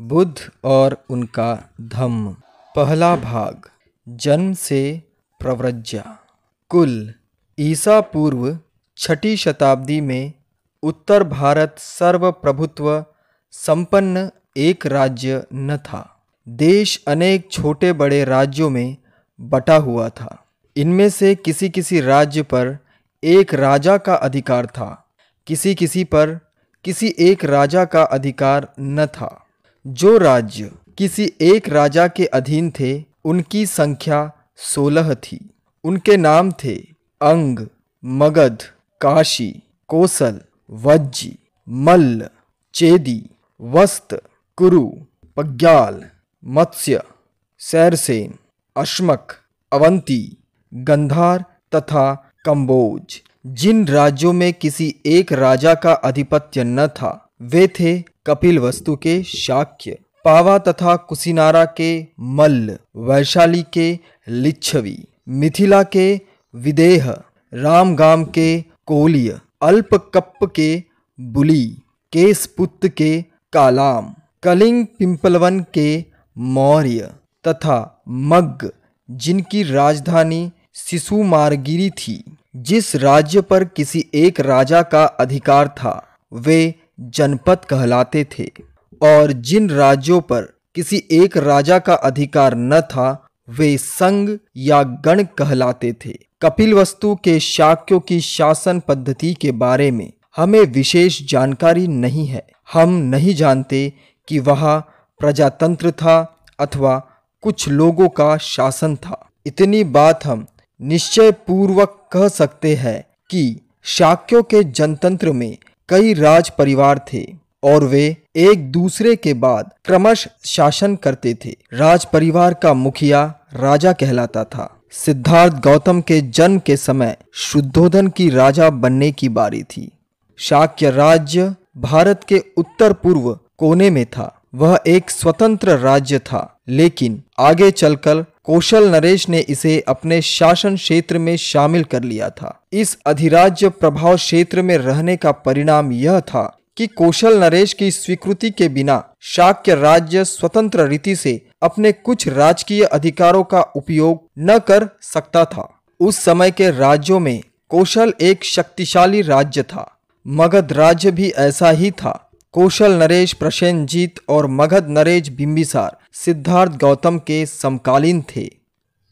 बुद्ध और उनका धम्म। पहला भाग, जन्म से प्रव्रज्या कुल, ईसा पूर्व छठी शताब्दी में उत्तर भारत सर्वप्रभुत्व संपन्न एक राज्य न था। देश अनेक छोटे बड़े राज्यों में बटा हुआ था। इनमें से किसी किसी राज्य पर एक राजा का अधिकार था किसी किसी पर किसी एक राजा का अधिकार न था। जो राज्य किसी एक राजा के अधीन थे, उनकी संख्या सोलह थी। उनके नाम थे अंग, मगध, काशी, कोसल, वज्जी मल्ल चेदी, वस्त, कुरु, पग्याल, मत्स्य, सैरसेन, अश्मक, अवंती, गंधार तथा कंबोज। जिन राज्यों में किसी एक राजा का आधिपत्य न था वे थे कपिल वस्तु के शाक्य, पावा तथा कुसिनारा के मल्ल, वैशाली के लिच्छवी, मिथिला के विदेह, रामगाम के कोलिय, अल्पकप्प के बुली केसपुत्त के कालाम, कलिंग पिंपलवन के मौर्य तथा मग्ग, जिनकी राजधानी सिसुमारगिरी थी। जिस राज्य पर किसी एक राजा का अधिकार था, वे जनपद कहलाते थे और जिन राज्यों पर किसी एक राजा का अधिकार न था, वे संघ या गण कहलाते थे। कपिल वस्तु के शाक्यों की शासन पद्धति के बारे में हमें विशेष जानकारी नहीं है। हम नहीं जानते कि वह प्रजातंत्र था अथवा कुछ लोगों का शासन था। इतनी बात हम निश्चय पूर्वक कह सकते हैं कि शाक्यों के जनतंत्र में कई राज परिवार थे और वे एक दूसरे के बाद क्रमश शासन करते थे। राज परिवार का मुखिया राजा कहलाता था। सिद्धार्थ गौतम के जन्म के समय शुद्धोधन की राजा बनने की बारी थी। शाक्य राज्य भारत के उत्तर पूर्व कोने में था। वह एक स्वतंत्र राज्य था। लेकिन आगे चलकर कौशल नरेश ने इसे अपने शासन क्षेत्र में शामिल कर लिया था। इस अधिराज्य प्रभाव क्षेत्र में रहने का परिणाम यह था कि कौशल नरेश की स्वीकृति के बिना शाक्य राज्य स्वतंत्र रीति से अपने कुछ राजकीय अधिकारों का उपयोग न कर सकता था। उस समय के राज्यों में कौशल एक शक्तिशाली राज्य था, मगध राज्य भी ऐसा ही था। कौशल नरेश प्रसेनजीत और मगध नरेश बिंबिसार सिद्धार्थ गौतम के समकालीन थे।